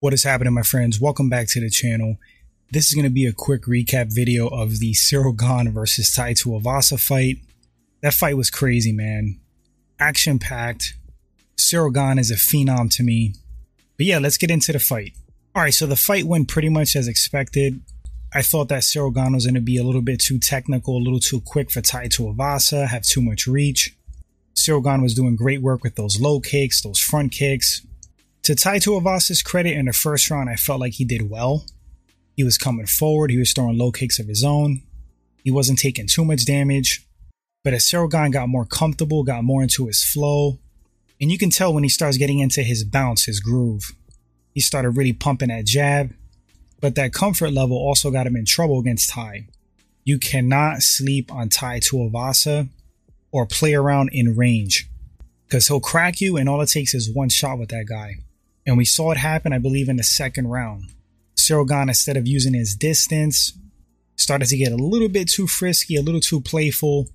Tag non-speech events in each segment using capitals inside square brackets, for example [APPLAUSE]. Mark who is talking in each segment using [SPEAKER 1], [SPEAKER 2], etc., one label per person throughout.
[SPEAKER 1] What is happening, my friends? Welcome back to the channel. This is going to be a quick recap video of the Ciryl Gane versus Tai Tuivasa fight. That fight was crazy, man. Action packed. Ciryl Gane is a phenom to me. But yeah, let's get into the fight. All right, so the fight went pretty much as expected. I thought that Ciryl Gane was going to be a little bit too technical, a little too quick for Tai Tuivasa, have too much reach. Ciryl Gane was doing great work with those low kicks, those front kicks. To Tai Tuivasa's credit, in the first round, I felt like he did well. He was coming forward, he was throwing low kicks of his own. He wasn't taking too much damage. But as Gane got more comfortable, got more into his flow, and you can tell when he starts getting into his bounce, his groove. He started really pumping that jab, but that comfort level also got him in trouble against Tai. You cannot sleep on Tai Tuivasa or play around in range because he'll crack you, and all it takes is one shot with that guy. And we saw it happen, I believe, in the second round. Ciryl instead of using his distance, started to get a little bit too frisky, a little too playful.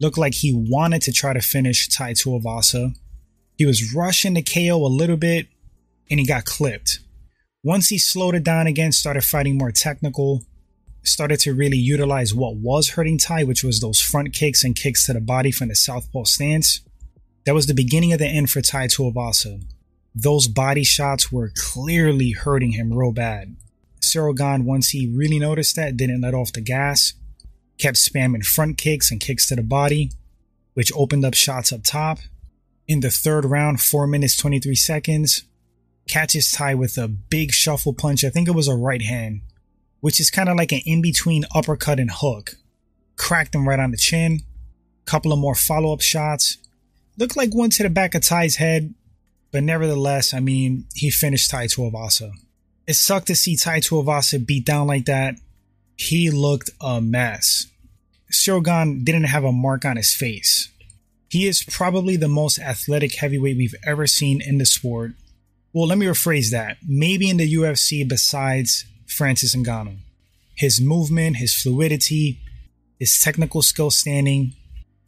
[SPEAKER 1] Looked like he wanted to try to finish Tai Tuivasa. He was rushing the KO a little bit, and he got clipped. Once he slowed it down again, started fighting more technical, started to really utilize what was hurting Tai, which was those front kicks and kicks to the body from the southpaw stance. That was the beginning of the end for Tai Tuivasa those body shots were clearly hurting him real bad. Gane, once he really noticed that, didn't let off the gas, kept spamming front kicks and kicks to the body, which opened up shots up top. In the third round, 4 minutes 23 seconds, catches Tai with a big shuffle punch. I think it was a right hand, which is kind of like an in between uppercut and hook. Cracked him right on the chin. Couple of more follow up shots. Looked like one to the back of Tai's head, but nevertheless, I mean, he finished Tai Tuivasa. It sucked to see Tai Tuivasa beat down like that. He looked a mess. Gane didn't have a mark on his face. He is probably the most athletic heavyweight we've ever seen in the sport. Well, let me rephrase that. Maybe in the UFC besides Francis Ngannou. His movement, his fluidity, his technical skill standing,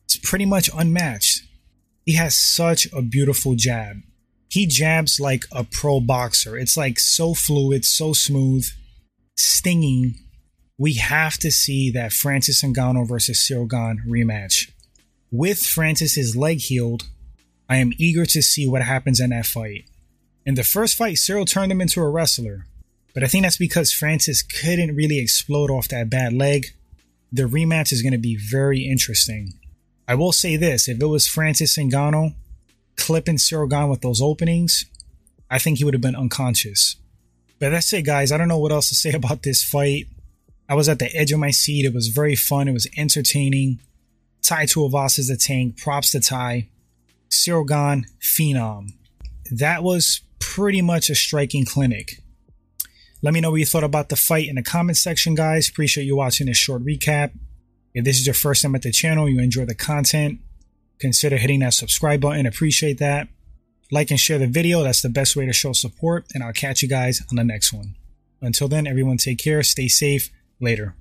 [SPEAKER 1] it's pretty much unmatched. He has such a beautiful jab he jabs like a pro boxer. It's like so fluid, so smooth, stinging. We have to see that Francis Ngannou versus Ciryl Gane rematch. With Francis's leg healed, I am eager to see what happens in that fight. In the first fight, Ciryl turned him into a wrestler, but I think that's because Francis couldn't really explode off that bad leg. The rematch is going to be very interesting. I will say this if it was Francis Ngannou, clipping Ciryl Gane with those openings, I think he would have been unconscious. But that's it, guys. I don't know what else to say [LAUGHS] about this fight. I was at the edge of my seat. It was very fun. It was entertaining. Tai Tuivasa is the tank. Props to Tai. Ciryl Gane, phenom. That was pretty much a striking clinic. Let me know what you thought about the fight in the comment section, guys. Appreciate you watching this short recap. If this is your first time at the channel, you enjoy the content, consider hitting that subscribe button. Appreciate that. Like and share the video. That's the best way to show support. And I'll catch you guys on the next one. Until then, everyone take care, stay safe. Later.